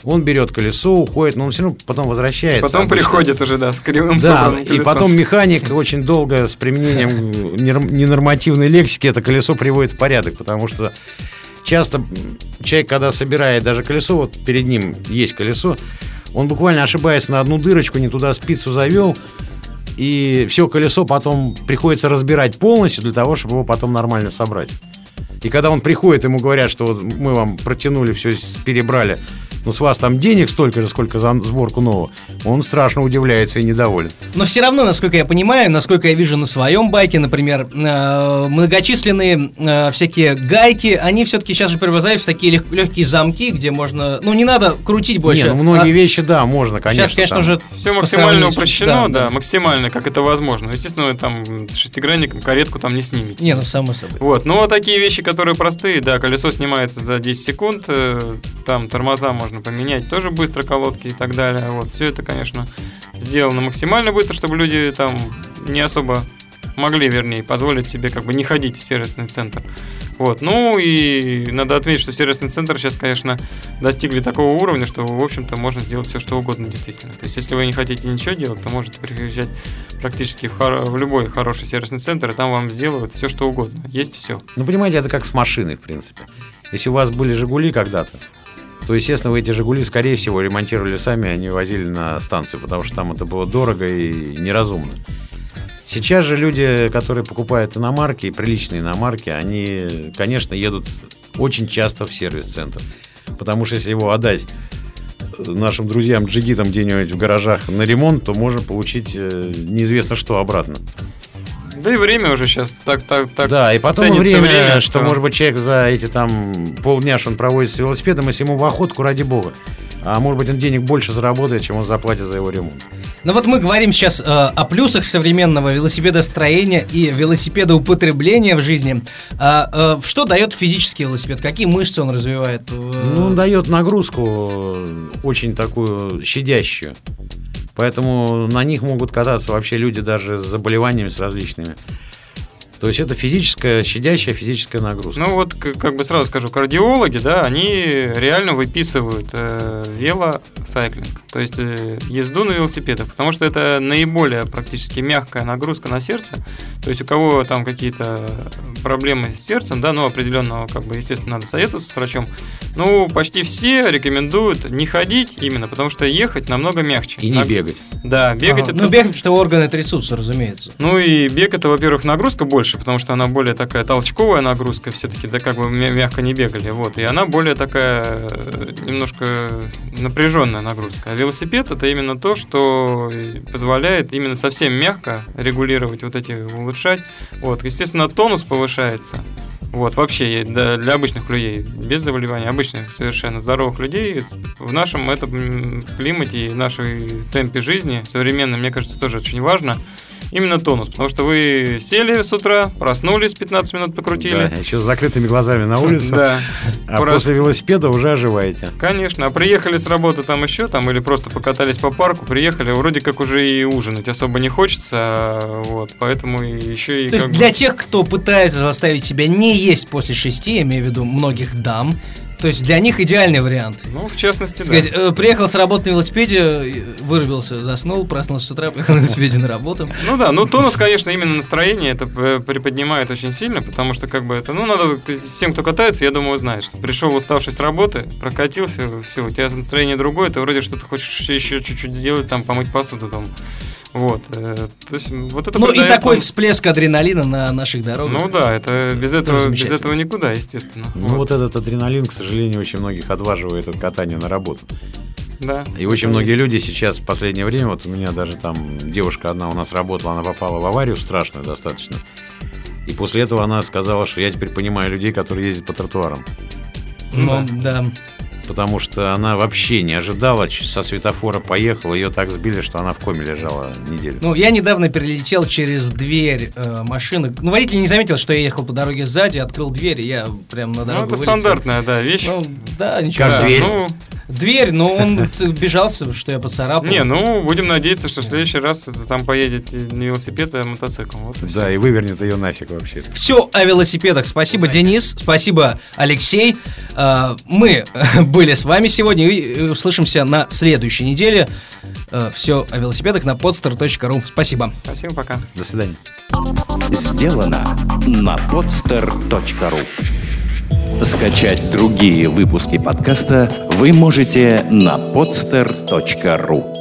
[SPEAKER 5] Он берет колесо, уходит, но он все равно потом возвращается.
[SPEAKER 4] Потом
[SPEAKER 5] обычно.
[SPEAKER 4] приходит уже, да, с кривым
[SPEAKER 5] Да,
[SPEAKER 4] собранным
[SPEAKER 5] и
[SPEAKER 4] колесом.
[SPEAKER 5] потом механик очень долго с применением ненормативной лексики это колесо приводит в порядок, потому что часто человек, когда собирает даже колесо, вот перед ним есть колесо, он буквально ошибается на одну дырочку, не туда спицу завел, и все колесо потом приходится разбирать полностью для того, чтобы его потом нормально собрать. И когда он приходит, ему говорят, что вот мы вам протянули все, перебрали, ну с вас там денег столько же, сколько за сборку нового, он страшно удивляется и недоволен.
[SPEAKER 3] Но все равно, насколько я понимаю, насколько я вижу на своем байке, например, э, многочисленные э, всякие гайки, они все-таки сейчас же превращаются в такие легкие замки, где можно, ну не надо крутить больше. Не,
[SPEAKER 5] ну многие а... вещи, да, можно, конечно.
[SPEAKER 3] Сейчас, конечно, там... уже
[SPEAKER 4] все максимально упрощено, да, да, максимально, как это возможно. Естественно, там шестигранником каретку там не снимете.
[SPEAKER 3] Не, ну само собой.
[SPEAKER 4] Вот, но такие вещи, которые простые, да, колесо снимается за 10 секунд, э, там тормоза можно можно поменять тоже быстро колодки и так далее. Вот, все это, конечно, сделано максимально быстро, чтобы люди там не особо могли, вернее, позволить себе как бы не ходить в сервисный центр. Вот. Ну и надо отметить, что сервисный центр сейчас, конечно, достигли такого уровня, что, в общем-то, можно сделать все, что угодно действительно. То есть, если вы не хотите ничего делать, то можете приезжать практически в, хор- в любой хороший сервисный центр, и там вам сделают все, что угодно. Есть все.
[SPEAKER 5] Ну, понимаете, это как с машиной, в принципе. Если у вас были «Жигули» когда-то, то, естественно, вы эти «Жигули», скорее всего, ремонтировали сами, а не возили на станцию, потому что там это было дорого и неразумно. Сейчас же люди, которые покупают иномарки, приличные иномарки, они, конечно, едут очень часто в сервис-центр. Потому что если его отдать нашим друзьям джигитам где-нибудь в гаражах на ремонт, то можно получить э, неизвестно что обратно.
[SPEAKER 4] Да и время уже сейчас так, так, так.
[SPEAKER 5] Да, и потом время, время, что, может быть, человек за эти там полдня, что он проводит с велосипедом, если ему в охотку, ради бога. А может быть, он денег больше заработает, чем он заплатит за его ремонт.
[SPEAKER 3] Ну вот мы говорим сейчас э, о плюсах современного велосипедостроения и велосипедоупотребления в жизни. А, э, что дает физический велосипед? Какие мышцы он развивает?
[SPEAKER 5] Ну, он дает нагрузку очень такую щадящую. Поэтому на них могут кататься вообще люди даже с заболеваниями с различными. То есть это физическая, щадящая физическая нагрузка.
[SPEAKER 4] Ну вот, как бы сразу скажу, кардиологи, да, они реально выписывают э, велосайклинг, то есть э, езду на велосипедах, потому что это наиболее практически мягкая нагрузка на сердце. То есть у кого там какие-то проблемы с сердцем, да, ну определенного, как бы, естественно, надо советоваться с врачом. Ну, почти все рекомендуют не ходить именно, потому что ехать намного мягче.
[SPEAKER 5] И не бегать.
[SPEAKER 4] Да, бегать
[SPEAKER 3] ага. это... Ну, бегать, что органы трясутся, разумеется.
[SPEAKER 4] Ну и бег это, во-первых, нагрузка больше, больше, потому что она более такая толчковая нагрузка, все-таки, да как бы мягко не бегали, вот, и она более такая э, немножко напряженная нагрузка. А велосипед это именно то, что позволяет именно совсем мягко регулировать вот эти, улучшать, вот, естественно, тонус повышается, вот, вообще для, обычных людей, без заболеваний, обычных совершенно здоровых людей, в нашем этом климате и нашей темпе жизни современном, мне кажется, тоже очень важно именно тонус. Потому что вы сели с утра, проснулись, 15 минут покрутили.
[SPEAKER 5] Да, еще с закрытыми глазами на улицу.
[SPEAKER 4] Да.
[SPEAKER 5] А Прос... после велосипеда уже оживаете.
[SPEAKER 4] Конечно. А приехали с работы там еще, там, или просто покатались по парку, приехали, вроде как уже и ужинать особо не хочется, а вот, поэтому еще и...
[SPEAKER 3] То есть для тех, кто пытается заставить себя не есть после шести, я имею в виду многих дам, то есть для них идеальный вариант.
[SPEAKER 4] Ну, в частности,
[SPEAKER 3] Сказать, да. Э, приехал с работы на велосипеде, вырубился, заснул, проснулся с утра, поехал на велосипеде на работу.
[SPEAKER 4] Ну да, ну тонус, конечно, именно настроение это приподнимает очень сильно, потому что как бы это, ну надо, всем, кто катается, я думаю, знает, что пришел уставший с работы, прокатился, все, у тебя настроение другое, ты вроде что-то хочешь еще чуть-чуть сделать, там, помыть посуду, там, вот, э, то есть вот это.
[SPEAKER 3] Ну и такой он... всплеск адреналина на наших дорогах.
[SPEAKER 4] Ну да, это без этого без этого никуда, естественно.
[SPEAKER 5] Ну вот. вот этот адреналин, к сожалению, очень многих отваживает от катания на работу.
[SPEAKER 4] Да.
[SPEAKER 5] И очень многие люди сейчас в последнее время, вот у меня даже там девушка одна у нас работала, она попала в аварию страшную достаточно. И после этого она сказала, что я теперь понимаю людей, которые ездят по тротуарам.
[SPEAKER 3] Ну, да. да
[SPEAKER 5] потому что она вообще не ожидала, со светофора поехала, ее так сбили, что она в коме лежала неделю.
[SPEAKER 3] Ну, я недавно перелетел через дверь э, машины. Ну, водитель не заметил, что я ехал по дороге сзади, открыл дверь, и я прям на дорогу
[SPEAKER 4] Ну, это вылетел. стандартная, да, вещь. Ну,
[SPEAKER 3] да, ничего.
[SPEAKER 5] Как дверь?
[SPEAKER 3] Ну, дверь, но он бежался, что я поцарапал.
[SPEAKER 4] Не, ну, будем надеяться, что в следующий раз там поедет не велосипед, а мотоцикл. Вот
[SPEAKER 5] и да, и вывернет ее нафиг вообще.
[SPEAKER 3] Все о велосипедах. Спасибо. Денис. Спасибо, Алексей. А, мы были с вами сегодня и услышимся на следующей неделе. А, Все о велосипедах на podster.ru. Спасибо.
[SPEAKER 4] Спасибо, пока.
[SPEAKER 5] До свидания.
[SPEAKER 1] Сделано на podster.ru Скачать другие выпуски подкаста вы можете на podster.ru